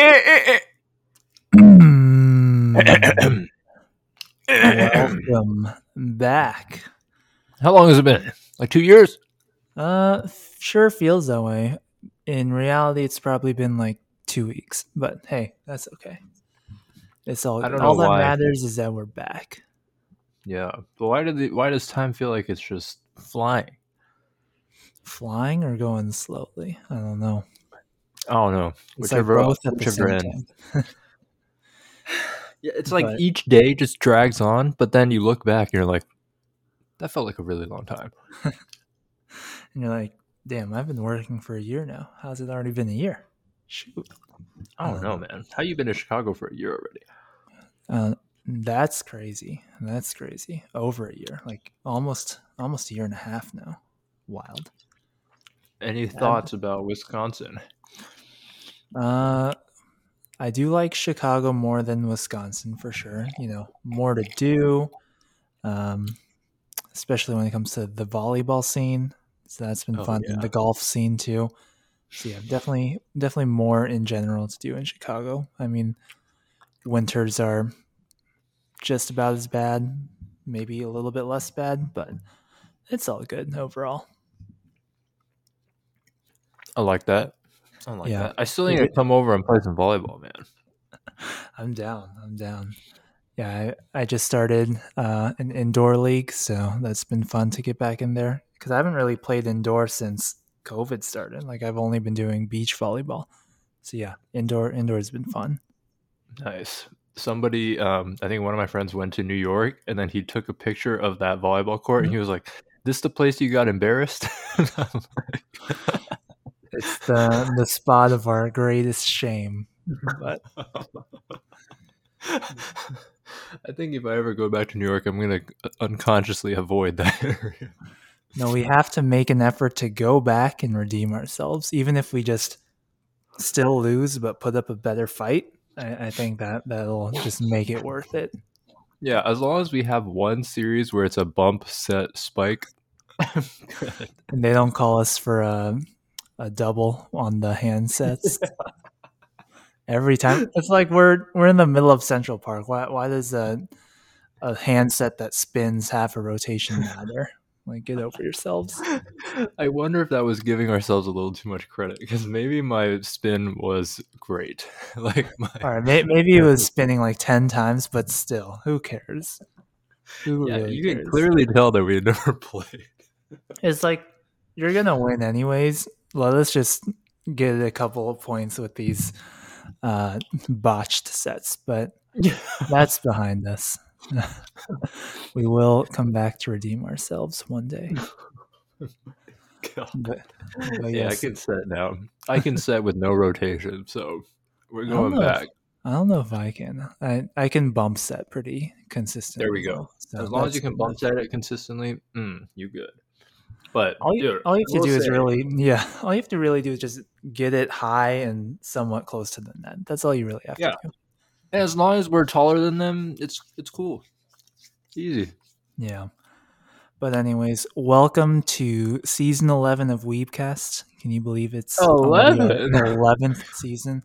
Eh, eh, eh. Welcome back. How long has it been? Like two years? Uh, sure feels that way. In reality, it's probably been like two weeks, but hey, that's okay. It's all. I don't all know that why. matters is that we're back. Yeah. But why did the, why does time feel like it's just flying? Flying or going slowly? I don't know. I don't know. It's Whichever, like both at the same end. time. Yeah, it's like But- each day just drags on, but then you look back and you're like, that felt like a really long time. And you're like, damn, I've been working for a year now. How's it already been a year? Shoot. I don't know, man. How you been to Chicago for a year already? Uh, that's crazy. That's crazy. Over a year, like almost almost a year and a half now. Wild. Any thoughts about Wisconsin? Uh, I do like Chicago more than Wisconsin for sure. You know, more to do, um, especially when it comes to the volleyball scene. So that's been Oh, fun. yeah. And the golf scene too. So yeah, definitely, definitely more in general to do in Chicago. I mean, winters are just about as bad, maybe a little bit less bad, but it's all good overall. I like that. Something like Yeah. that. I still need to come over and play some volleyball, man. I'm down. I'm down. Yeah, I, I just started uh, an indoor league, so that's been fun to get back in there because I haven't really played indoor since COVID started. Like I've only been doing beach volleyball. So yeah, indoor indoor has been fun. Nice. Somebody, um, I think one of my friends went to New York and then he took a picture of that volleyball court and he was like, "This the place you got embarrassed?" It's the the spot of our greatest shame. But I think if I ever go back to New York, I'm gonna unconsciously avoid that area. no, we have to make an effort to go back and redeem ourselves, even if we just still lose but put up a better fight. I, I think that that'll just make it worth it. Yeah, as long as we have one series where it's a bump set spike. And they don't call us for a, a double on the handsets every time. It's like we're we're in the middle of Central Park. Why why does a a handset that spins half a rotation matter? Like get over yourselves. I wonder if that was giving ourselves a little too much credit because maybe my spin was great. like my All right, maybe it was spinning like ten times, but still, who cares? Who yeah, really you can clearly tell that we had never played. It's like you're gonna win anyways. Let us just get a couple of points with these uh, botched sets, but that's behind us. we will come back to redeem ourselves one day. God. But, but Yeah, I can set now. I can set with no rotation, so we're I don't going know if- back. I don't know if I can. I I can bump set pretty consistently. There we go. so As long as you can bump set it consistently, mm, you good. But All you, dude, all you have to do is really, yeah. All you have to really do is just get it high and somewhat close to the net. That's all you really have Yeah. to do. As long as we're taller than them, it's it's cool. Easy. Yeah. But anyways, welcome to season eleven of Weebcast. Can you believe it's already 11? eleventh season?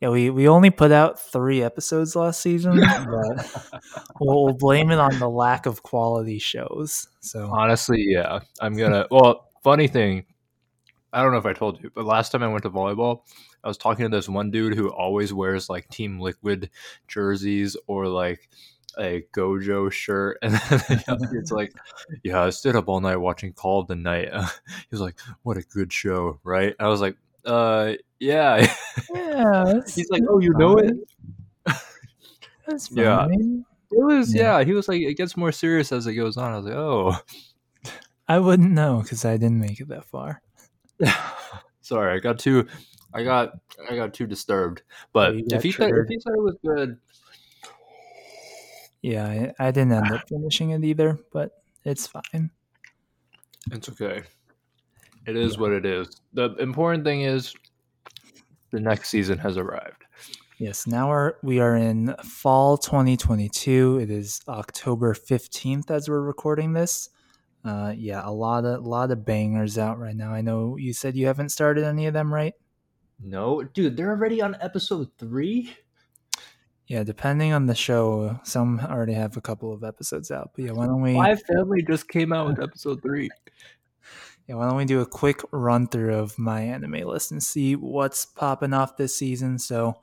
Yeah, we, we only put out three episodes last season, but we'll, we'll blame it on the lack of quality shows. So Honestly, yeah. I'm gonna. Well, funny thing, I don't know if I told you, but last time I went to volleyball, I was talking to this one dude who always wears like Team Liquid jerseys or like a Gojo shirt, and then it's like, yeah, I stayed up all night watching Call of the Night. he was like, "What a good show, right?" I was like, "Uh, yeah." yeah, He's like, "Oh, you know it." that's Yeah. It was Yeah. yeah. He was like, "It gets more serious as it goes on." I was like, "Oh." I wouldn't know because I didn't make it that far. Sorry, I got too, I got, I got too disturbed. But you if he said, if he said it was good, Yeah, I, I didn't end up finishing it either, but it's fine. it's okay. It is Yeah. what it is. The important thing is, the next season has arrived. Yes, now we're, we are in fall 2022. It is October 15th as we're recording this. Uh, yeah, a lot of lot of bangers out right now. I know you said you haven't started any of them, right? No, dude, they're already on episode three. Yeah, depending on the show, some already have a couple of episodes out. But yeah, why don't we? Spy Family just came out with episode three. Yeah, why don't we do a quick run through of my anime list and see what's popping off this season? So,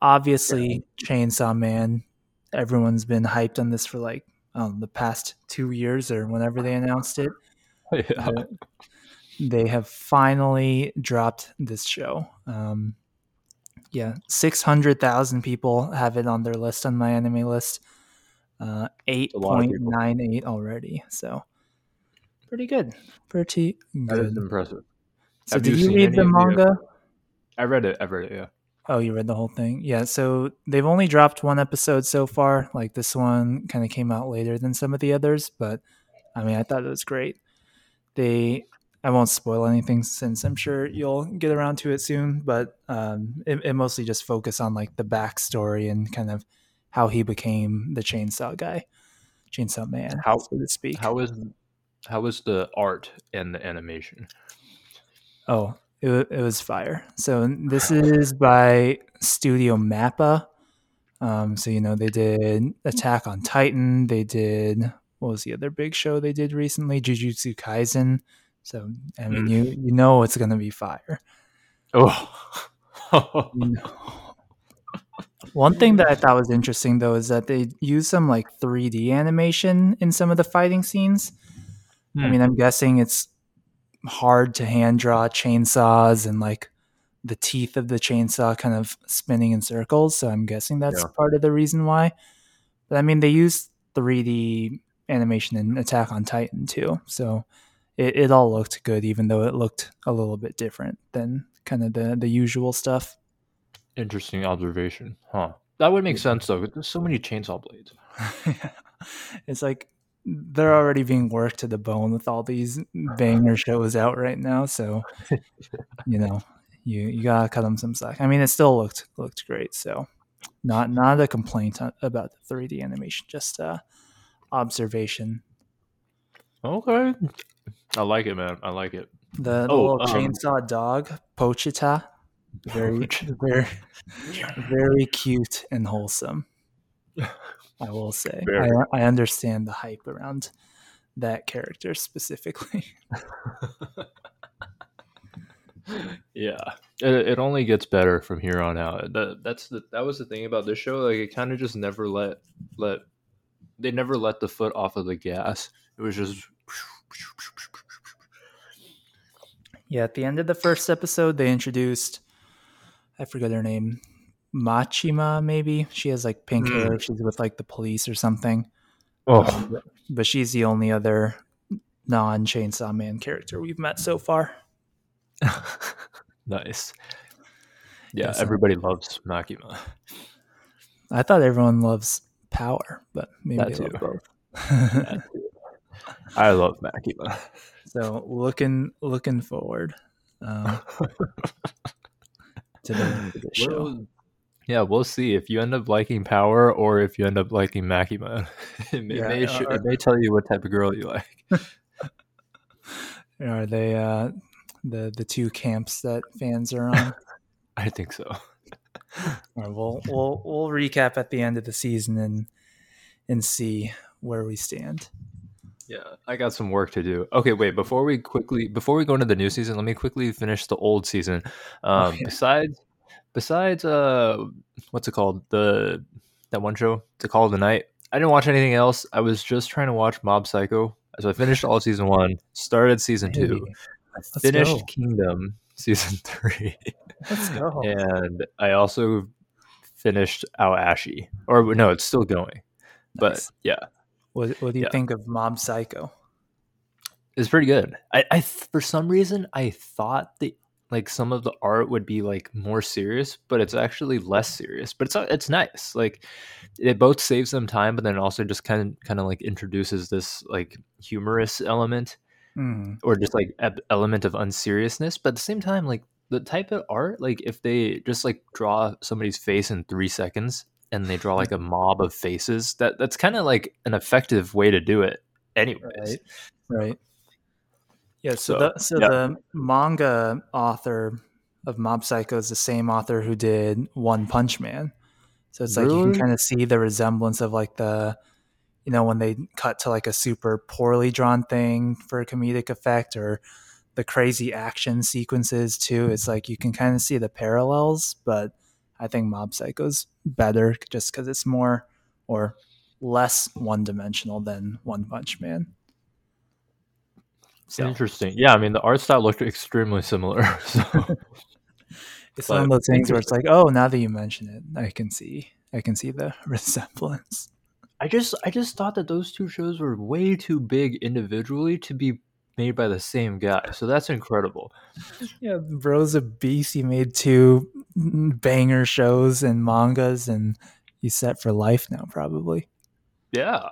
obviously, Chainsaw Man. Everyone's been hyped on this for like um, the past two years or whenever they announced it. yeah. Uh, they have finally dropped this show. Um, yeah, six hundred thousand people have it on their list on my anime list. Uh, eight a lot of point people. nine eight already. So pretty good. Pretty good. That is impressive. So Have did you you read the the- manga? I read it. I read it. Yeah. Oh, you read the whole thing? Yeah. So they've only dropped one episode so far. Like this one kind of came out later than some of the others, but I mean, I thought it was great. They, I won't spoil anything since I'm sure you'll get around to it soon, but um, it, it mostly just focus on like the backstory and kind of how he became the chainsaw guy, chainsaw man, How- so to speak. How is how is the art and the animation? Oh, it, it was fire. So this is by Studio Mappa. Um, so you know they did Attack on Titan. They did what was the other big show they did recently? Jujutsu Kaisen. So I mean, Mm. you you know it's gonna be fire. Oh. You know. One thing that I thought was interesting though is that they use some like 3D animation in some of the fighting scenes. I Hmm. mean, I'm guessing it's hard to hand draw chainsaws and like the teeth of the chainsaw kind of spinning in circles. So I'm guessing that's Yeah. part of the reason why. But I mean, they use 3D animation in Attack on Titan too. So it, it all looked good, even though it looked a little bit different than kind of the, the usual stuff. Interesting observation, huh? That would make sense though. There's so many chainsaw blades. it's like they're already being worked to the bone with all these banger shows out right now. So, you know, you you gotta cut them some slack. I mean, it still looked looked great. So, not not a complaint about the 3D animation, just uh, observation. Okay, I like it, man. I like it. The, the Oh, little um, chainsaw dog, Pochita, very very very cute and wholesome. I will say, I, I understand the hype around that character specifically. Yeah, it, it only gets better from here on out. That that's the that was the thing about this show. Like it kind of just never let let they never let the foot off of the gas. It was just Yeah, at the end of the first episode, they introduced I forget her name, Makima. Maybe she has like pink Hmm. hair. She's with like the police or something. oh Um, but, but she's the only other non Chainsaw Man character we've met so far. nice. Yeah, Yeah, so- everybody loves Makima. I thought everyone loves Power, but maybe That they love too. both. I love Makima. so looking looking forward um, to the, to the show. Well, yeah, we'll see if you end up liking Power or if you end up liking Makima. it, may, Yeah, may uh, it may tell you what type of girl you like. Are they uh, the the two camps that fans are on? I think so. All right, we'll we'll we'll recap at the end of the season and and see where we stand. Yeah, I got some work to do. Okay, wait. Before we quickly, before we go into the new season, let me quickly finish the old season. Um, yeah. Besides, besides, uh, what's it called? The that one show, The Call of the Night. I didn't watch anything else. I was just trying to watch Mob Psycho. So I finished all season one, started season two, Hey, let's finished go. Kingdom season three, Let's go. and I also finished Aoashi. Or no, it's still going. But yeah, What what do you yeah. think of Mob Psycho? It's pretty good. I, I for some reason I thought that like some of the art would be like more serious, but it's actually less serious. But it's it's nice. Like it both saves them time, but then also just kind of kind of like introduces this like humorous element Mm, or just like element of unseriousness. But at the same time, like the type of art, like if they just like draw somebody's face in three seconds and they draw like a mob of faces, that that's kind of like an effective way to do it anyways. Right. Right. Yeah. So, So, the so yeah. the manga author of Mob Psycho is the same author who did One Punch Man. So it's like you can kind of see the resemblance of like the, you know, when they cut to like a super poorly drawn thing for a comedic effect or the crazy action sequences too. It's like you can kind of see the parallels, but I think Mob Psycho's better just because it's more or less one dimensional than One Punch Man. So Interesting. Yeah, I mean the art style looked extremely similar. So it's but one of those things where it's like, oh, now that you mention it, I can see, I can see the resemblance. I just I just thought that those two shows were way too big individually to be made by the same guy. So that's incredible. Yeah, bro's a beast. He made two banger shows and mangas, and he's set for life now, probably. Yeah.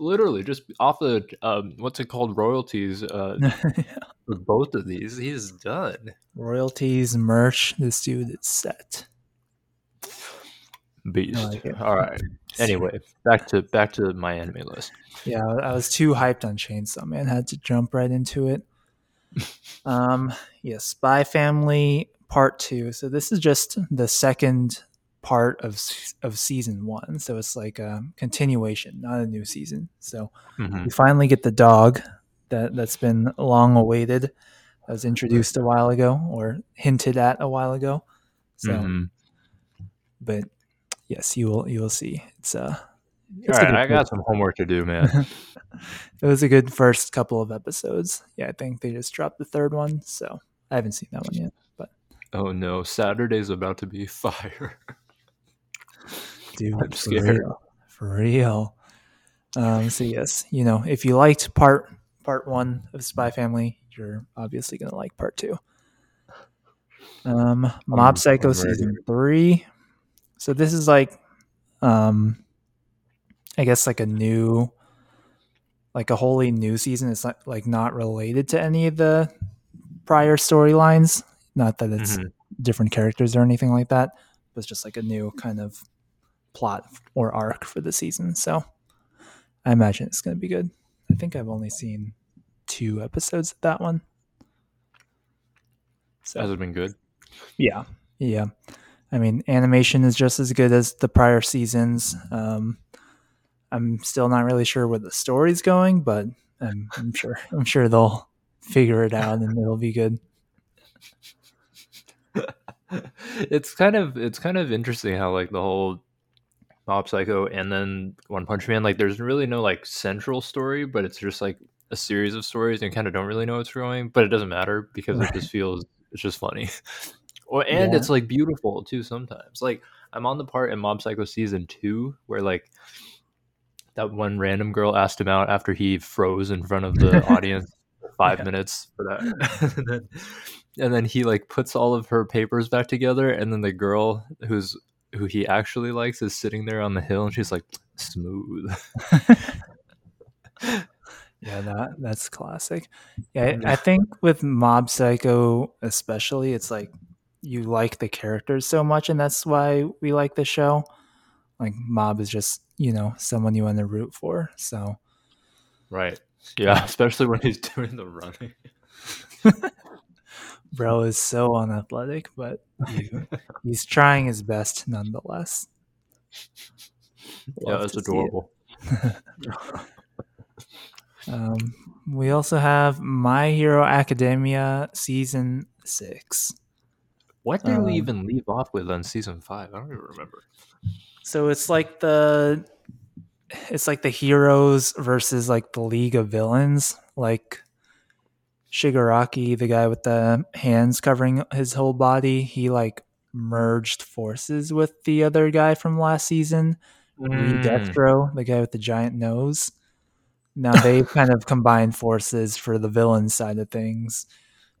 Literally just off the um, what's it called royalties uh, for both of these, he's done. Royalties, merch. This dude is set. Beast. like. All right. Anyway, back to back to my anime list. Yeah, I was too hyped on Chainsaw Man. Had to jump right into it. um, yeah, Spy Family Part Two. So this is just the second part of of season one. So it's like a continuation, not a new season. So Mhm. we finally get the dog that that's been long awaited. That was introduced a while ago or hinted at a while ago. So, Mhm. but yes, you will you will see. It's uh, it's a right, I got some homework to do, man. it was a good first couple of episodes. Yeah, I think they just dropped the third one, so I haven't seen that one yet. But oh no, Saturday's about to be fire. dude, I'm for scared. real, for real. Um, so yes, you know, if you liked part part one of Spy Family, you're obviously gonna like part two. Um, Mob Psycho season three. So this is like, um, I guess like a new, like a wholly new season. It's not like not related to any of the prior storylines. Not that it's Mhm. different characters or anything like that. But it's just like a new kind of plot or arc for the season. So I imagine it's going to be good. I think I've only seen two episodes of that one. So Has it been good? yeah, yeah. I mean, animation is just as good as the prior seasons. Um, I'm still not really sure where the story's going, but I'm, I'm sure I'm sure they'll figure it out and it'll be good. it's kind of it's kind of interesting how like the whole Mob Psycho and then One Punch Man like there's really no like central story, but it's just like a series of stories and kind of don't really know what's going, but it doesn't matter because Right. it just feels it's just funny. or and Yeah. it's like beautiful too sometimes. Like I'm on the part in Mob Psycho season 2 where like that one random girl asked him out after he froze in front of the audience for five Yeah. minutes for that. and, then, and then he like puts all of her papers back together, and then the girl who's who he actually likes is sitting there on the hill, and she's like smooth. Yeah, that that's classic. Yeah, I think with Mob Psycho especially, it's like you like the characters so much, and that's why we like the show. Like Mob is just you know someone you want to root for. So right. Yeah, especially when he's doing the running. bro is so unathletic, but he, he's trying his best nonetheless. Yeah, Love that's to adorable. Um, we also have My Hero Academia season six. What did we Um, even leave off with on season five? I don't even remember. So it's like the it's like the heroes versus like the League of Villains. Like Shigaraki, the guy with the hands covering his whole body, he like merged forces with the other guy from last season, Mm, the guy with the giant nose. Now they kind of combined forces for the villain side of things.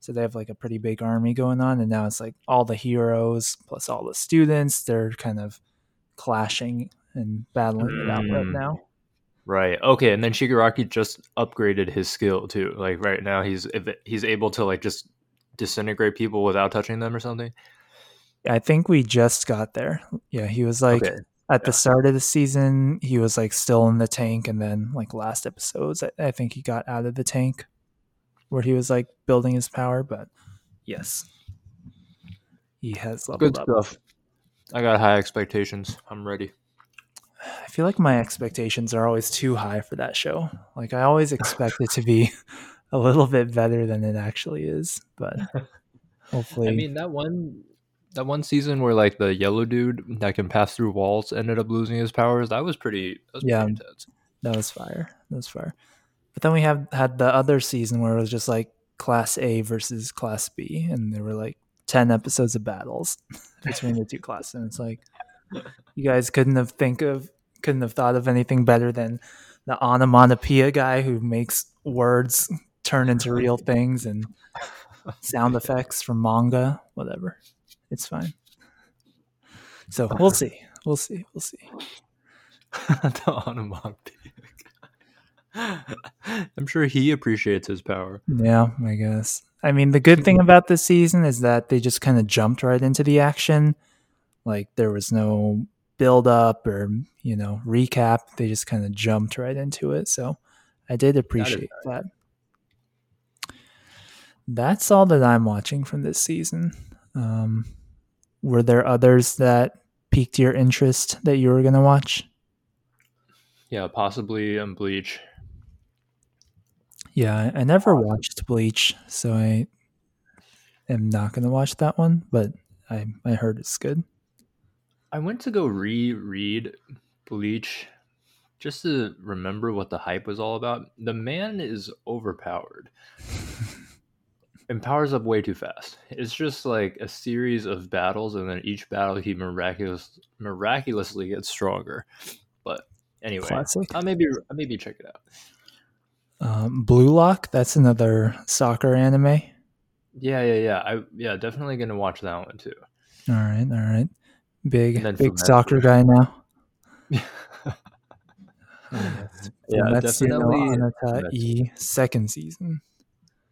So they have like a pretty big army going on, and now it's like all the heroes plus all the students. They're kind of clashing and battling it out right Mm. now. Right. Okay. And then Shigaraki just upgraded his skill too. Like right now, he's if he's able to like just disintegrate people without touching them or something. I think we just got there. Yeah, he was like Okay. at the start of the season he was like still in the tank and then like last episodes I, I think he got out of the tank where he was like building his power but yes he has leveled Good up stuff. I got high expectations. I'm ready. i feel like my expectations are always too high for that show like i always expect it to be a little bit better than it actually is but hopefully I mean that one that one season where like the yellow dude that can pass through walls ended up losing his powers. That was pretty. That was Yeah. pretty intense. That was fire. That was fire. But then we have had the other season where it was just like class A versus class B, and there were like ten episodes of battles between the two classes. And it's like you guys couldn't have think of couldn't have thought of anything better than the onomatopoeia guy who makes words turn into real things and sound effects from manga, whatever. It's fine. So we'll see. We'll see. We'll see. the onomatopoeia. I'm sure he appreciates his power. Yeah, I guess. I mean, the good thing about this season is that they just kind of jumped right into the action. Like there was no build up or, you know, recap. They just kind of jumped right into it. So I did appreciate that. That's all that I'm watching from this season. Um, were there others that piqued your interest that you were going to watch? Yeah, possibly um, Bleach. Yeah, I never watched Bleach, so I am not going to watch that one, but I, I heard it's good. I went to go reread Bleach just to remember what the hype was all about. The man is overpowered and powers up way too fast. It's just like a series of battles, and then each battle he miraculous miraculously gets stronger. But anyway, Classic. I maybe I maybe check it out. Um, Blue Lock, that's another soccer anime. Yeah, yeah, yeah. I yeah, definitely gonna watch that one too. All right, all right. Big big soccer guy now. yeah, Fumetsu no definitely. Anata. E second season.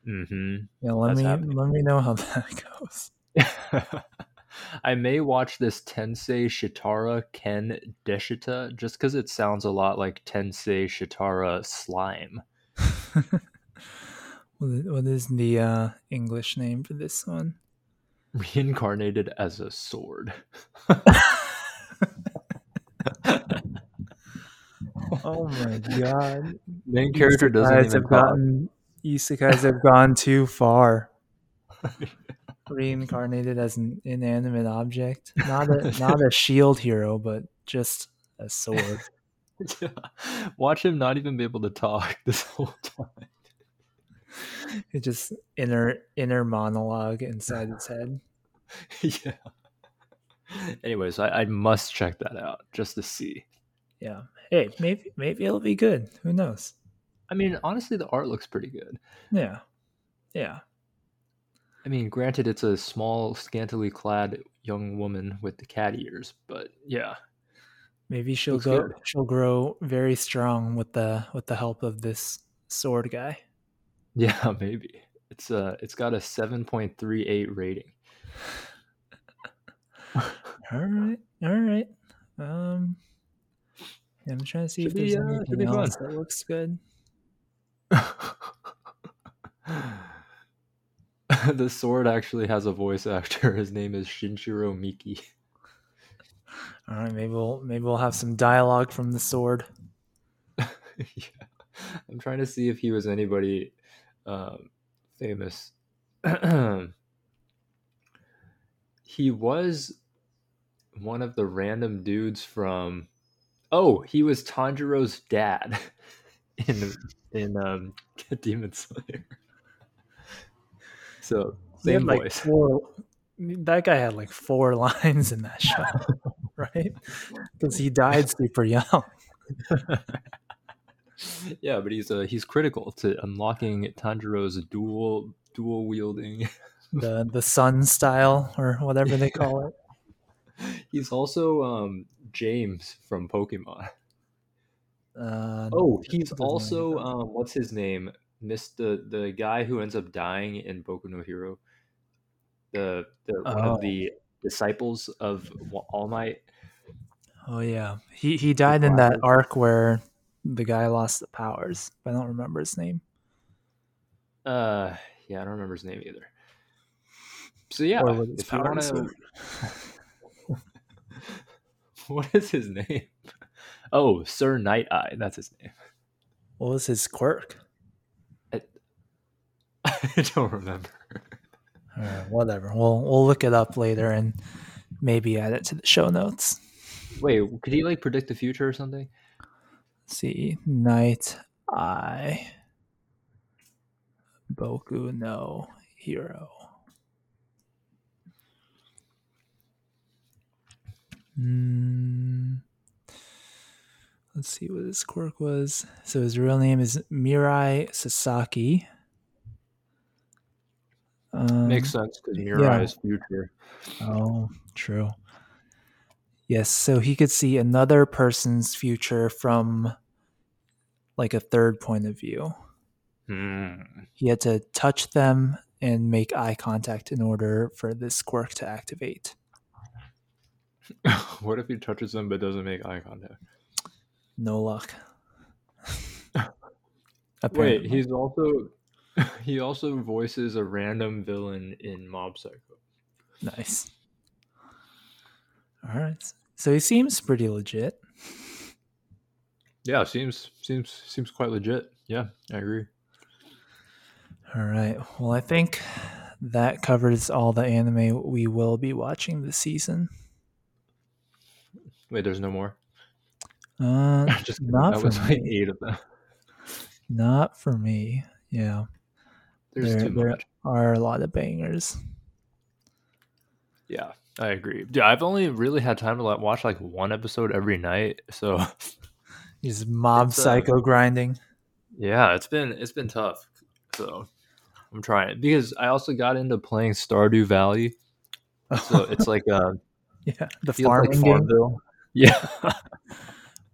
hmm Yeah, let That's me happening. let me know how that goes. I may watch this Tensei Shitara Ken Deshita just because it sounds a lot like Tensei Shitara Slime. what is- what is the uh, English name for this one? Reincarnated as a sword. Oh my god! Main character doesn't even have gotten isekais have gone too far. Reincarnated as an inanimate object, not a not a shield hero, but just a sword. Watch him not even be able to talk this whole time. It just inner inner monologue inside his head. yeah. Anyways, I, I must check that out just to see. Yeah. Hey, maybe maybe it'll be good. Who knows? I mean, honestly, the art looks pretty good. Yeah. Yeah. I mean, granted, it's a small, scantily clad young woman with the cat ears, but yeah, Maybe she'll Looks go good. she'll grow very strong with the with the help of this sword guy. yeah, maybe it's uh, it's got a seven point three eight rating. All right. All right. Um I'm trying to see Should if be, there's uh, should anything be fun. else that looks good. the sword actually has a voice actor. His name is Shinjiro Miki. All right, maybe we'll maybe we'll have some dialogue from the sword. yeah. I'm trying to see if he was anybody um, famous. he was one of the random dudes from. Oh, he was Tanjiro's dad in in um, Demon Slayer. So same like voice. four. That guy had like four lines in that show, right? Because he died super young. yeah, but he's uh, he's critical to unlocking Tanjiro's dual dual wielding. The the sun style or whatever they call it. He's also um, James from Pokemon. Uh, Oh, he's doesn't ring a also um, what's his name? Missed the the guy who ends up dying in Boku no Hero. The the one Oh. of the disciples of All Might. Oh yeah, he he died in that arc where the guy lost the powers. I don't remember his name. Uh, yeah, I don't remember his name either. So yeah, Or what his if you want to, what is his name? Oh, Sir Night Eye. That's his name. What was his quirk? I, I don't remember. Uh, whatever. We'll we'll look it up later and maybe add it to the show notes. Wait, could he like predict the future or something? Let's see, Night Eye, Boku no Hero. Mm, let's see what his quirk was. So his real name is Mirai Sasaki. Um, Makes sense because Mirai is future. Oh, true. Yes, so he could see another person's future from like a third point of view. Hmm. He had to touch them and make eye contact in order for this quirk to activate. what if he touches them but doesn't make eye contact? No luck. Wait, he's also he also voices a random villain in Mob Psycho. nice. All right. So he seems pretty legit. Yeah, seems seems seems quite legit. Yeah, I agree. All right. Well, I think that covers all the anime we will be watching this season. Wait, there's no more. Uh, Just not that for was like me. eight of them. Not for me. Yeah. There's there, too there much. are a lot of bangers. Yeah, I agree. Yeah, I've only really had time to like, watch like one episode every night. So He's mob It's, uh, psycho grinding. yeah, it's been it's been tough. So I'm trying because I also got into playing Stardew Valley. So it's like uh, yeah, the feels like farming game. Farmville. Yeah,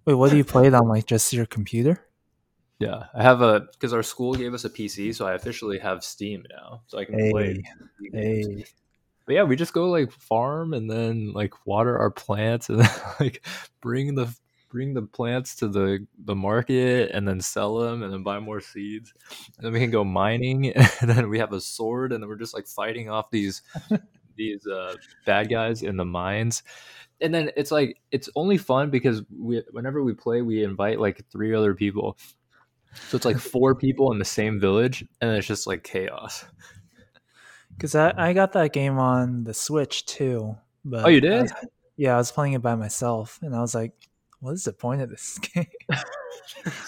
Wait, what do you play it on? Like just your computer? Yeah. I have a because our school gave us a PC, so I officially have Steam now, so I can play. Hey, hey. But yeah, we just go like farm and then like water our plants and then, like bring the bring the plants to the the market and then sell them and then buy more seeds. And then we can go mining and then we have a sword and then we're just like fighting off these these uh bad guys in the mines. And then it's like it's only fun because we whenever we play we invite like three other people. So it's like four people in the same village and it's just like chaos. Because I, I got that game on the Switch too. But Oh, you I did? was- yeah, I was playing it by myself, and I was like, "What is the point of this game?"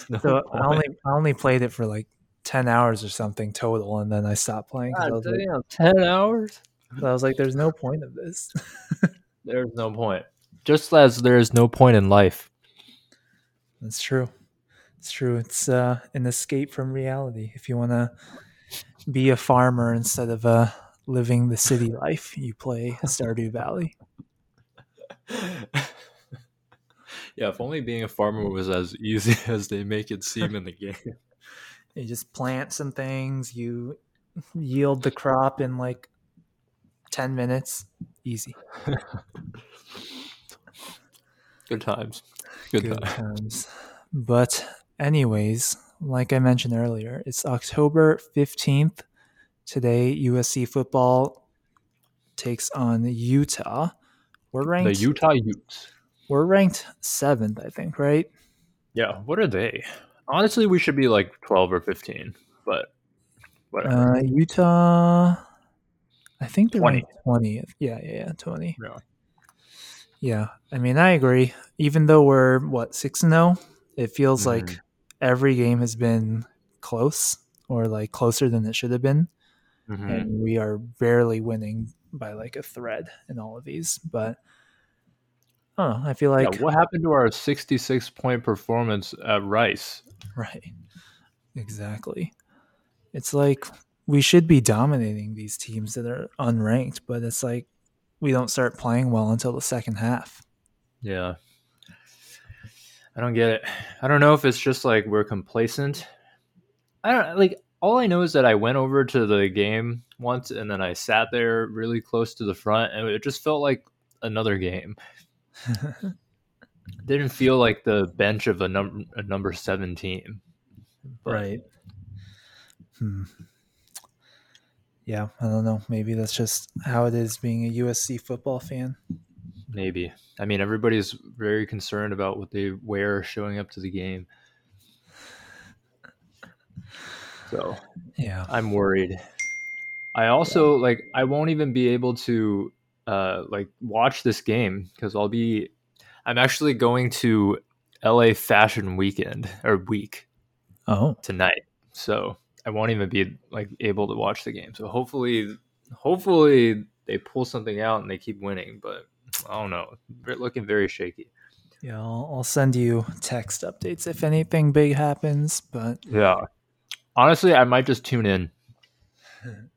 No so I only I only played it for like ten hours or something total, and then I stopped playing. 'cause I, was like, ten hours. I was like, "There's no point of this." There's no point. Just as there is no point in life. That's true. It's true. It's uh, an escape from reality. If you want to be a farmer instead of uh, living the city life, you play Stardew Valley. yeah, if only being a farmer was as easy as they make it seem in the game. You just plant some things, you yield the crop in like 10 minutes. Easy. Good times. Good, Good times. times. But, anyways, like I mentioned earlier, it's October 15th. Today, USC football takes on Utah. We're ranked The. Utah Utes. we're ranked seventh, I think, right? Yeah, what are they? Honestly, we should be like 12 or 15, but whatever. Uh, Utah, I think they're 20. ranked 20th. Yeah, yeah, yeah, 20. Yeah. Yeah, I mean, I agree. Even though we're what six and zero, it feels Mhm. like every game has been close or like closer than it should have been, Mhm. and we are barely winning by like a thread in all of these. But I don't know. I feel like yeah, what happened to our 66 point performance at Rice? right, exactly. It's like we should be dominating these teams that are unranked, but it's like we don't start playing well until the second half. Yeah. I don't get it. I don't know if it's just like we're complacent. I don't like all I know is that I went over to the game once and then I sat there really close to the front and it just felt like another game. didn't feel like the bench of a number a number seven team. But right. Hmm. Yeah, I don't know. Maybe that's just how it is being a USC football fan. Maybe. I mean, everybody's very concerned about what they wear showing up to the game. So Yeah. I'm worried. I also like I won't even be able to uh like watch this game because I'll be I'm actually going to LA Fashion Weekend or week Oh, tonight. So I won't even be like able to watch the game. So hopefully hopefully they pull something out and they keep winning, but I don't know. They're looking very shaky. yeah. I'll, I'll send you text updates if anything big happens. But Yeah. Honestly, I might just tune in.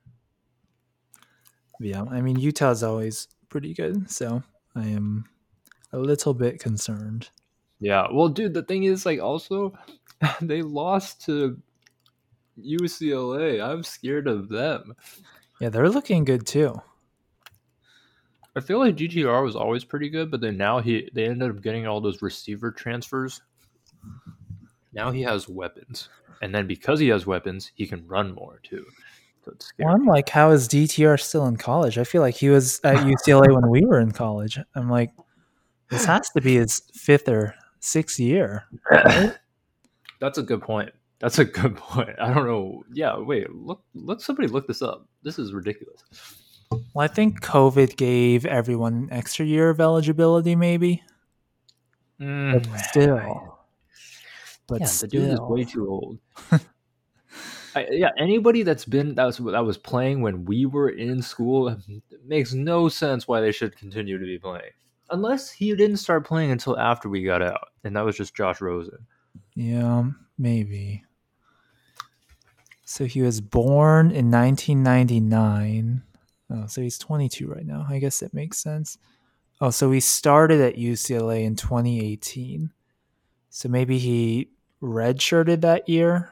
yeah, I mean Utah's always pretty good, so I am a little bit concerned. Yeah. Well, dude, the thing is, like, also, they lost to UCLA. I'm scared of them. Yeah, they're looking good too. I feel like DTR was always pretty good, but then now he they ended up getting all those receiver transfers. Now he has weapons, and then because he has weapons, he can run more too. So it's scary. Well, I'm like, how is DTR still in college? I feel like he was at UCLA when we were in college. I'm like, this has to be his fifth or sixth year. That's a good point. That's a good point. I don't know. Yeah, wait. Look, look. Somebody look this up. This is ridiculous. Well, I think COVID gave everyone an extra year of eligibility, maybe. Mm, But still, but yeah, the dude is way too old. I, yeah, anybody that's been that was that was playing when we were in school makes no sense why they should continue to be playing, unless he didn't start playing until after we got out, and that was just Josh Rosen. yeah, maybe. So he was born in 1999. Oh, so he's 22 right now. I guess that makes sense. Oh, so he started at UCLA in 2018. So maybe he redshirted that year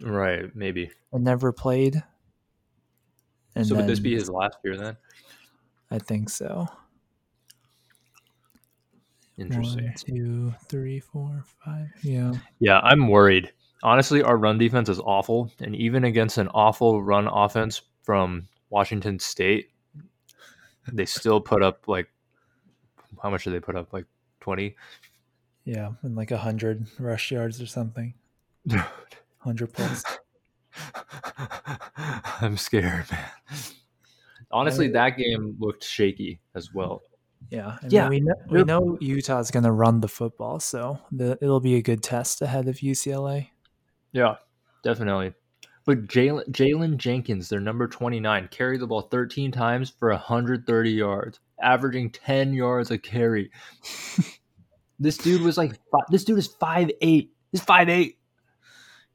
Right, maybe. and never played. And so would this be his last year then? I think so. Interesting. One, two, three, four, five. Yeah. Yeah, I'm worried. Honestly, our run defense is awful, and even against an awful run offense from Washington State, they still put up like how much did they put up? Like twenty. Yeah. And like a hundred rush yards or something. Hundred plus. I'm scared, man. Honestly, uh, that game looked shaky as well. Yeah. I mean, Yeah. we know, we know Utah's going to run the football, so the, it'll be a good test ahead of UCLA. Yeah, definitely. But Jaylen Jaylen Jenkins, their number 29, carried the ball 13 times for 130 yards, averaging 10 yards a carry. this dude was like, this dude is 5'8. He's 5'8.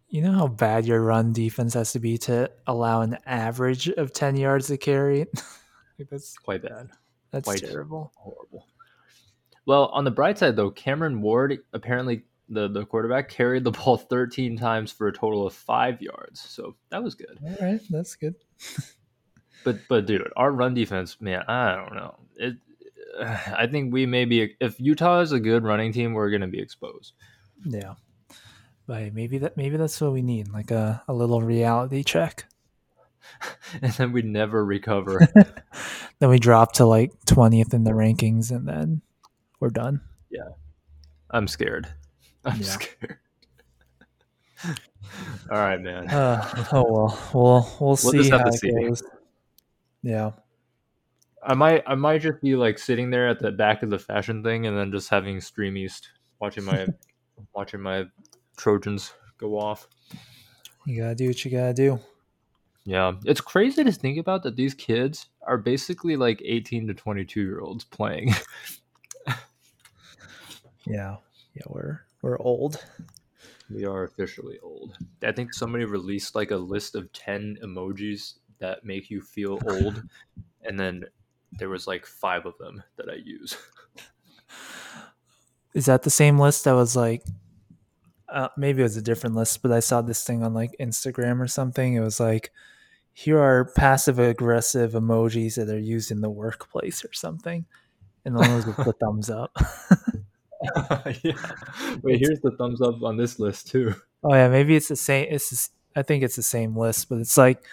You know how bad your run defense has to be to allow an average of 10 yards to carry? like that's Quite bad. that's Quite. terrible. Horrible. Well, on the bright side, though, Cameron Ward, apparently the, the quarterback, carried the ball 13 times for a total of five yards. So that was good. All right, that's good. But but dude, our run defense, man, I don't know. It, I think we may be if Utah is a good running team, we're gonna be exposed. Yeah. But maybe that maybe that's what we need, like a, a little reality check. and then we never recover. Then we drop to like 20th in the rankings and then we're done. Yeah, I'm scared. I'm Yeah. scared. All right, man. Uh, oh well, we'll we'll see just have how to it see. goes. Yeah. I might I might just be like sitting there at the back of the fashion thing and then just having Stream East watching my watching my Trojans go off. You gotta do what you gotta do. Yeah, it's crazy to think about that these kids are basically like 18 to 22 year olds playing. Yeah. Yeah, we're we're old. we are officially old. I think somebody released like a list of 10 emojis that make you feel old, and then there was like five of them that I use. Is that the same list that was like uh, maybe it was a different list, but I saw this thing on like Instagram or something. It was like here are passive aggressive emojis that are used in the workplace or something. And one was with the thumbs up. yeah. Wait, here's the thumbs up on this list too. Oh yeah, maybe it's the same. It's s- I think it's the same list, but it's like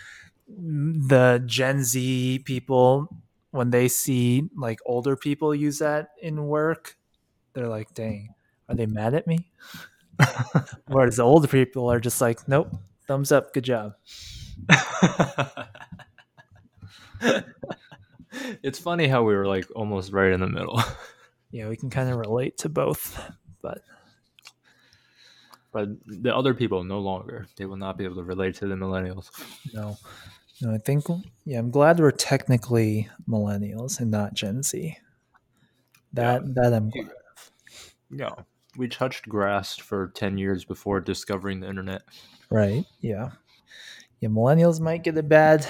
mm, the Gen Z people when they see like older people use that in work, they're like, "Dang, are they mad at me?" Whereas the older people are just like, "Nope, thumbs up, good job." it's funny how we were like almost right in the middle. Yeah, we can kind of relate to both, but But the other people no longer. They will not be able to relate to the millennials. no, no. I think yeah, I'm glad we're technically millennials and not Gen Z. That that I'm glad. No. We touched grass for 10 years before discovering the internet. Right. Yeah. Yeah. Millennials might get a bad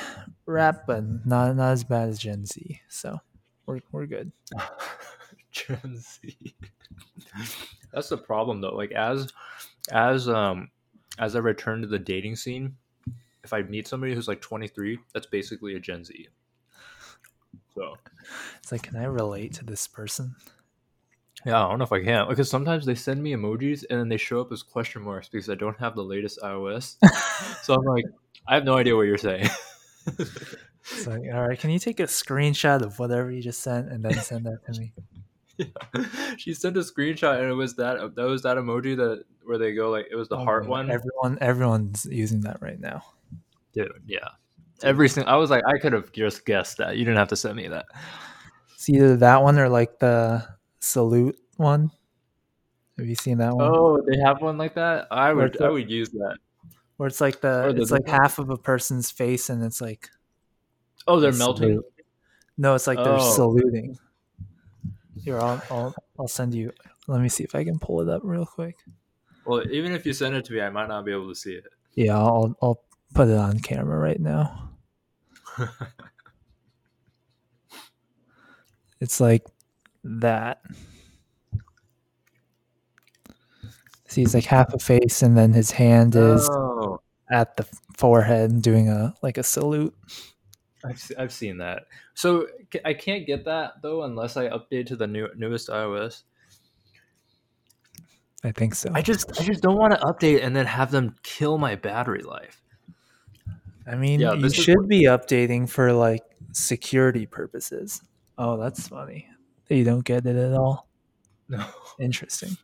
rap, but not not as bad as Gen Z. So we're we're good. Gen Z. That's the problem though. Like as as um as I return to the dating scene, if I meet somebody who's like 23, that's basically a Gen Z. So It's like, can I relate to this person? yeah, I don't know if I can because sometimes they send me emojis and then they show up as question marks because I don't have the latest iOS. so I'm like, I have no idea what you're saying. It's like, all right, can you take a screenshot of whatever you just sent and then send that to me? she sent a screenshot and it was that that was that emoji that where they go like it was the Oh, heart yeah, one. Everyone, everyone's using that right now. Dude, yeah. Every single I was like, I could have just guessed that. You didn't have to send me that. It's either that one or like the salute one. Have you seen that one? Oh, they have one like that? I would I would use that. Where it's like the the it's like half of a person's face and it's like Oh, they're melting. salute. No, it's like they're Oh. saluting. Here, I'll, I'll I'll send you. Let me see if I can pull it up real quick. Well, even if you send it to me, I might not be able to see it. Yeah, I'll I'll put it on camera right now. It's like that. See, it's like half a face, and then his hand is oh, at the forehead, doing a like a salute. I've, I've seen that. So I can't get that though unless I update to the new newest iOS. I think so. I just I just don't want to update and then have them kill my battery life. I mean, Yeah, you this is should what- be updating for like security purposes. Oh, that's funny. You don't get it at all. No. Interesting.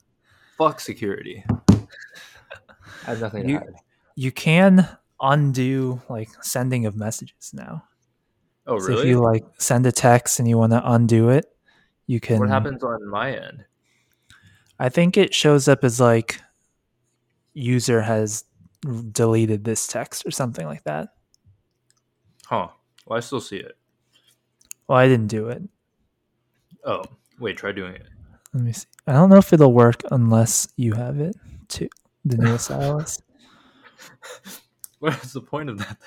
Fuck security. I have nothing You- to hide. You can undo like sending of messages now. Oh So if you like send a text and you want to undo it, you can. what happens on my end? I think it shows up as like user has deleted this text or something like that. Huh. Well, I still see it. Well, I didn't do it. Oh, wait, try doing it. Let me see. I don't know if it'll work unless you have it too. The newest iOS. What's the point of that?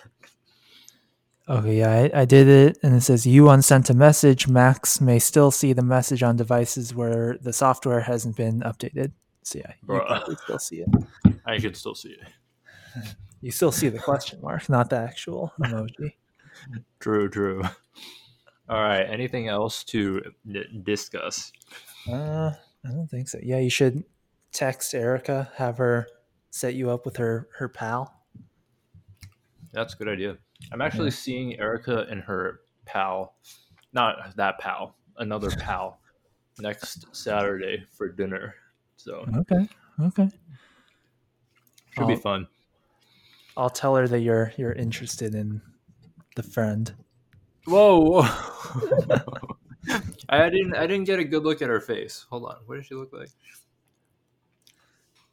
Okay, yeah, I, I did it, and it says you unsent a message. Max may still see the message on devices where the software hasn't been updated. So yeah, you Bruh. probably still see it. I can still see it. You still see the question mark, not the actual emoji. True, true. All right. Anything else to discuss? Uh, I don't think so. Yeah, you should text Erica, have her set you up with her her pal. That's a good idea. I'm actually seeing Erica and her pal, not that pal, another pal, next Saturday for dinner. So Okay, okay. should be Oh. fun. I'll tell her that you're you're interested in the friend. Whoa! whoa. I didn't. I didn't get a good look at her face. Hold on. What does she look like?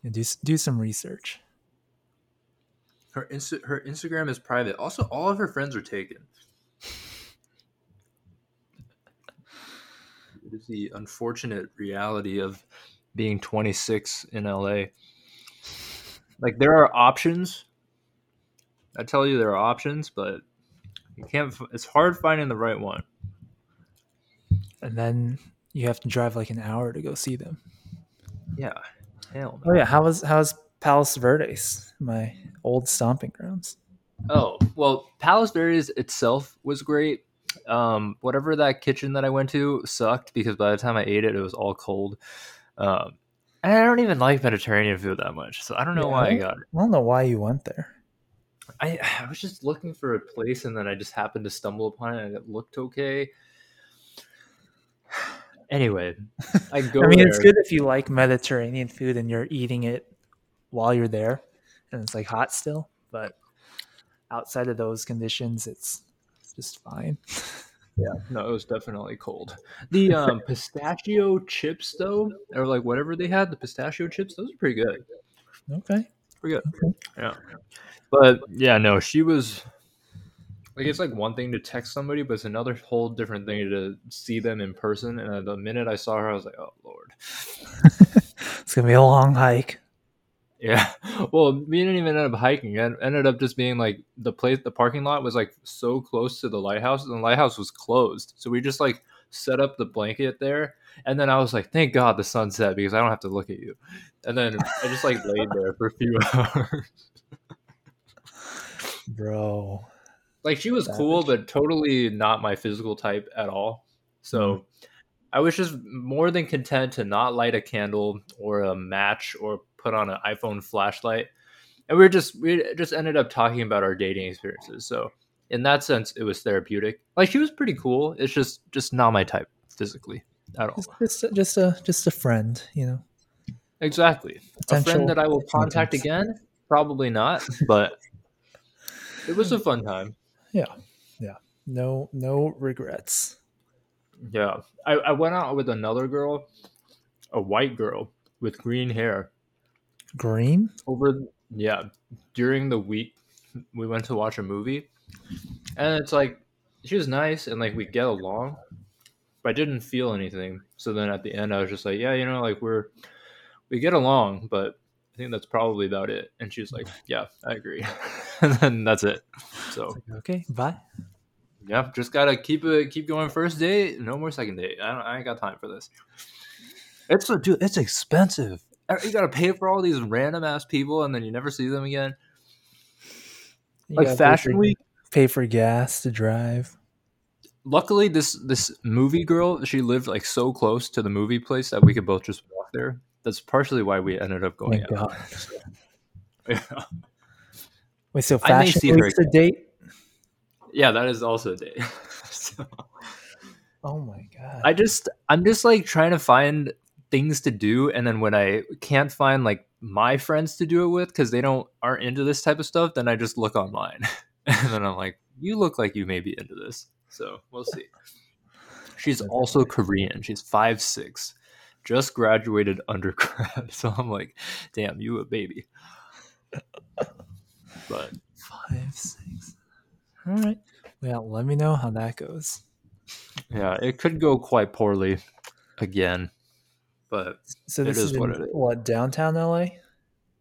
And do do some research. Her Insta- her Instagram is private. Also, all of her friends are taken. It is the unfortunate reality of being 26 in LA. Like there are options. I tell you there are options, but you can't. It's hard finding the right one. And then you have to drive like an hour to go see them. Yeah. Hell. Oh yeah, how was how's Palos Verdes, my old stomping grounds? Oh well, Palos Verdes itself was great. Um, whatever that kitchen that I went to sucked because by the time I ate it, it was all cold. Um, and I don't even like Mediterranean food that much, so I don't know Yeah, why I I got it. I don't know why you went there. I, I was just looking for a place, and then I just happened to stumble upon it, and it looked okay. Anyway, I go. I mean, there. it's good if you like Mediterranean food and you're eating it while you're there, and it's like hot still. But outside of those conditions, it's just fine. Yeah, no, it was definitely cold. The um, pistachio chips, though, or like whatever they had, the pistachio chips, those are pretty good. Okay. Pretty good. Okay. Yeah. But yeah, no, she was like it's like one thing to text somebody, but it's another whole different thing to see them in person. And the minute I saw her, I was like, oh lord. it's gonna be a long hike. Yeah. Well, we didn't even end up hiking. It ended up just being like the place, the parking lot was like so close to the lighthouse, and the lighthouse was closed. So we just like set up the blanket there. And then I was like, thank God the sun set because I don't have to look at you. And then I just like laid there for a few hours. Bro. like she was cool, but totally not my physical type at all. So mm-hmm. I was just more than content to not light a candle or a match or put on an iPhone flashlight. And we were just we just ended up talking about our dating experiences. So in that sense, it was therapeutic. Like she was pretty cool. It's just just not my type physically at all. Just, just, just a just a friend, you know. Exactly. A friend that I will contact again? Probably not, but it was a fun time. Yeah, yeah. No, no regrets. Yeah. I, I went out with another girl, a white girl with green hair. Green. Over yeah, during the week we went to watch a movie. And it's like she was nice and like we get along, but I didn't feel anything. So then at the end I was just like, Yeah, you know, like we're we get along, but I think that's probably about it. And she was like, Yeah, I agree. and then that's it. So Okay. Bye. Yeah, just gotta keep it, keep going. First date, no more second date. I don't, I ain't got time for this. It's a dude. It's expensive. You gotta pay for all these random ass people, and then you never see them again. You Like Fashion pay for, Week. Pay for gas to drive. Luckily, this this movie girl, she lived like so close to the movie place that we could both just walk there. That's partially why we ended up going Thank out. God. Yeah. Wait, so fashion week's a date? yeah, that is also a date. So- Oh my god. I just I'm just like trying to find things to do and then when I can't find like my friends to do it with cuz they don't aren't into this type of stuff then I just look online. and then I'm like you look like you may be into this. So, we'll see. She's also Korean. She's five six, Just graduated undergrad. So I'm like, damn, you a baby. But Five, six. All right. Well, let me know how that goes. yeah, it could go quite poorly again. But So this is is, what in, it is. what downtown LA?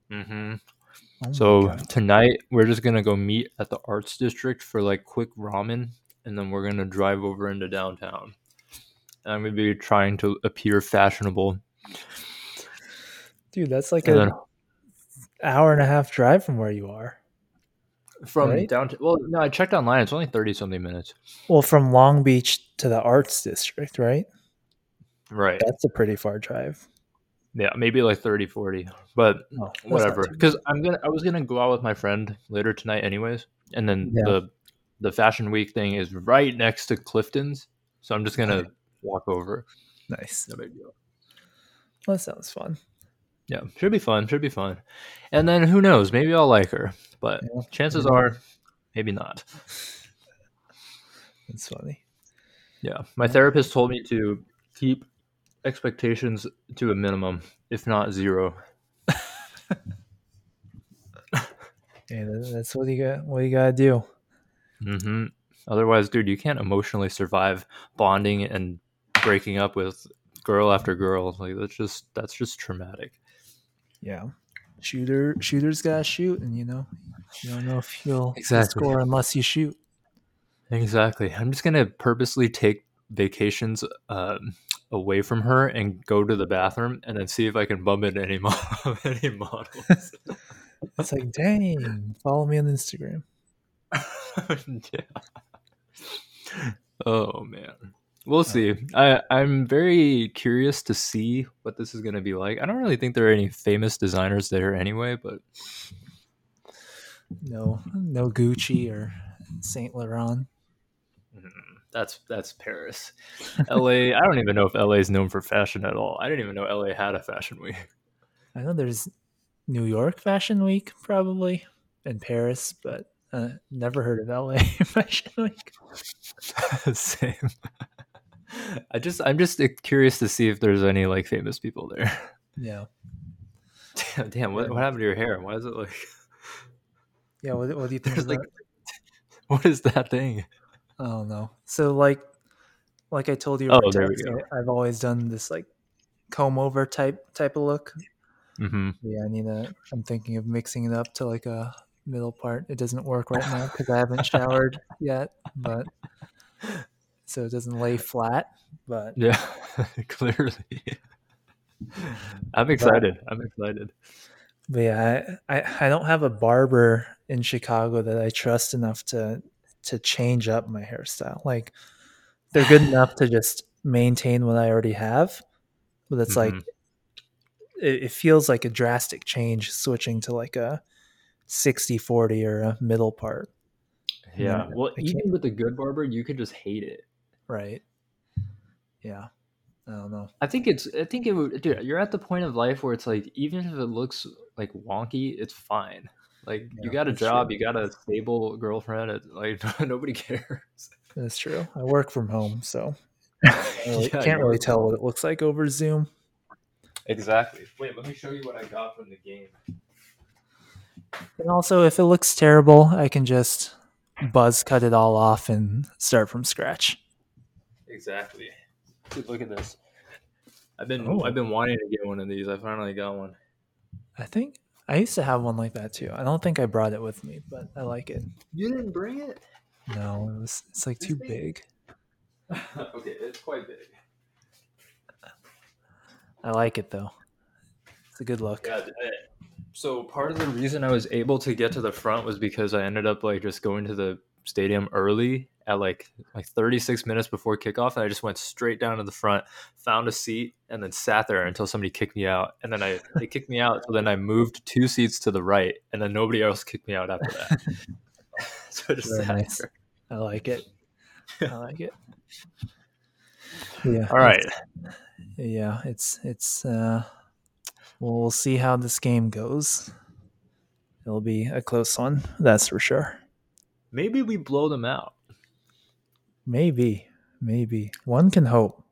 hmm Oh So tonight we're just gonna go meet at the arts district for like quick ramen, and then we're gonna drive over into downtown. And I'm gonna be trying to appear fashionable. dude, that's like And an hour and a half drive from where you are. from right? downtown. Well, no, I checked online. It's only thirty something minutes. Well, from Long Beach to the arts district, right? Right. That's a pretty far drive. Yeah, maybe like 30, 40. But Oh, whatever. Because I'm gonna, I was gonna go out with my friend later tonight, anyways. And then Yeah. the the fashion week thing is right next to Clifton's, so I'm just gonna Okay. walk over. Nice. No big deal. Well, that sounds fun. Yeah, should be fun. Should be fun. And then who knows? Maybe I'll like her, but Yeah. chances Yeah. are, maybe not. That's funny. Yeah, my therapist told me to keep expectations to a minimum, if not zero. Yeah, that's what you got. What you gotta do. Mm-hmm. Otherwise, dude, you can't emotionally survive bonding and breaking up with girl after girl. Like that's just that's just traumatic. Yeah. Shooter, shooters gotta shoot, and you know, you don't know if you'll Exactly. score unless you shoot. Exactly. I'm just gonna purposely take vacations um, away from her and go to the bathroom and then see if I can bump into any mo- any models. It's like, dang, follow me on Instagram. yeah. Oh man. We'll see. I, I'm very curious to see what this is going to be like. I don't really think there are any famous designers there anyway, but No, no Gucci or Saint Laurent. mm, that's that's Paris. LA, I don't even know if LA is known for fashion at all. I didn't even know LA had a fashion week. I know there's New York Fashion Week probably and Paris, but uh, never heard of LA Fashion Week. Same. I just I'm just curious to see if there's any like famous people there. Yeah, Damn, damn what, what happened to your hair? Why is it like yeah. What, what do you think? like what is that thing? I don't know. So like, like I told you, Oh, over there we text, go. I- I've always done this like comb over type type of look. Mm-hmm. Yeah, I need to. I'm thinking of mixing it up to like a middle part. It doesn't work right now because I haven't showered yet, but so it doesn't lay flat. But Yeah, clearly. I'm excited. I'm excited. but yeah, I, I I don't have a barber in Chicago that I trust enough to to change up my hairstyle. Like they're good enough to just maintain what I already have, but it's like Mhm. it, it feels like a drastic change switching to like a 60 40 or a middle part Yeah. Yeah, Well, even with a good barber, you could just hate it. right yeah i don't know I think it's. I think it would. Dude, you're at the point of life where it's like, even if it looks like wonky, it's fine. Like you got a job, true. you got a stable girlfriend. It, like nobody cares. that's true i work from home so I really, Yeah, can't really work tell what it looks like over zoom Exactly. Wait, let me show you what I got from the game. and also if it looks terrible i can just buzz cut it all off and start from scratch Exactly. Dude, look at this. I've been Oh. I've been wanting to get one of these. I finally got one. i think i used to have one like that too i don't think i brought it with me but i like it You didn't bring it? no it was it's like too big okay, it's quite big. i like it though it's a good look Yeah. So part of the reason I was able to get to the front was because I ended up like just going to the stadium early at like like 36 minutes before kickoff and I just went straight down to the front, found a seat and then sat there until somebody kicked me out. And then I they kicked me out so then I moved two seats to the right and then nobody else kicked me out after that. so just Very nice. there. I like it. I like it. Yeah. All right. it's- Yeah, it's it's uh we'll see how this game goes. It'll be a close one, that's for sure. Maybe we blow them out. Maybe. Maybe. One can hope.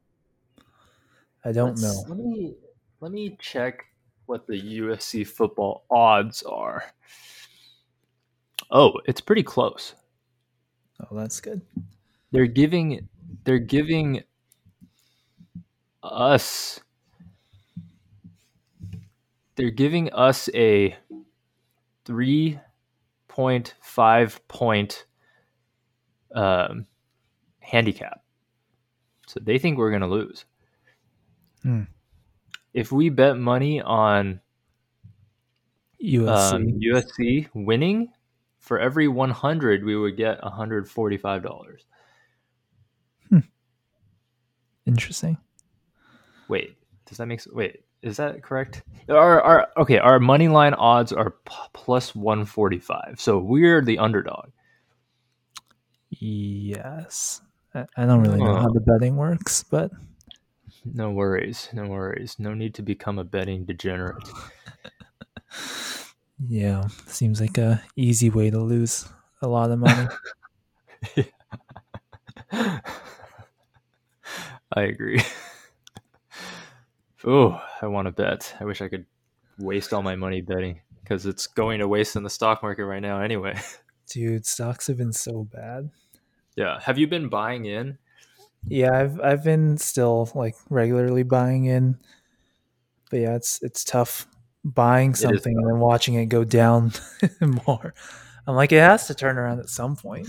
I don't Let's- know. Let me let me check what the USC football odds are. Oh, it's pretty close. Oh, that's good. They're giving they're giving us they're giving us a 3.5 point um, handicap. So they think we're going to lose. Hmm. If we bet money on USC. um, USC winning, for every 100 we would get $145. Interesting. Wait, does that make s- wait? Is that correct? Our our okay, our money line odds are p- plus 145. So we're the underdog. Yes. I, don't really know how the betting works, but No worries, no worries. No need to become a betting degenerate. yeah, seems like a easy way to lose a lot of money. I agree. oh, I want to bet. I wish I could waste all my money betting because it's going to waste in the stock market right now anyway. Dude, stocks have been so bad. Yeah. Have you been buying in? Yeah, I've I've been still like regularly buying in, but yeah, it's it's tough buying something and then watching it go down more. I'm like, it has to turn around at some point.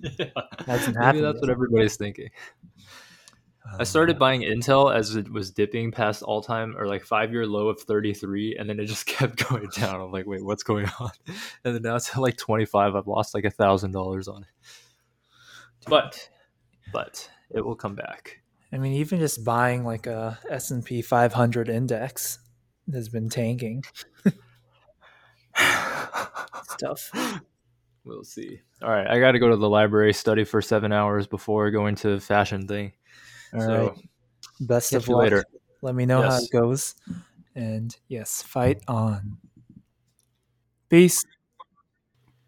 Yeah. Hasn't Maybe happened that's yet. what everybody's thinking. I um, started buying Intel as it was dipping past all time or like five year low of 33, and then it just kept going down. I'm like, wait, what's going on? And then now it's at like 25. I've lost like a thousand dollars on it. But but it will come back. I mean, even just buying like a S and P 500 index has been tanking. Stuff. We'll see. All right, I got to go to the library, study for seven hours before going to the fashion thing. All so right. Best of luck. later. Let me know how it goes. And yes, fight on. Peace.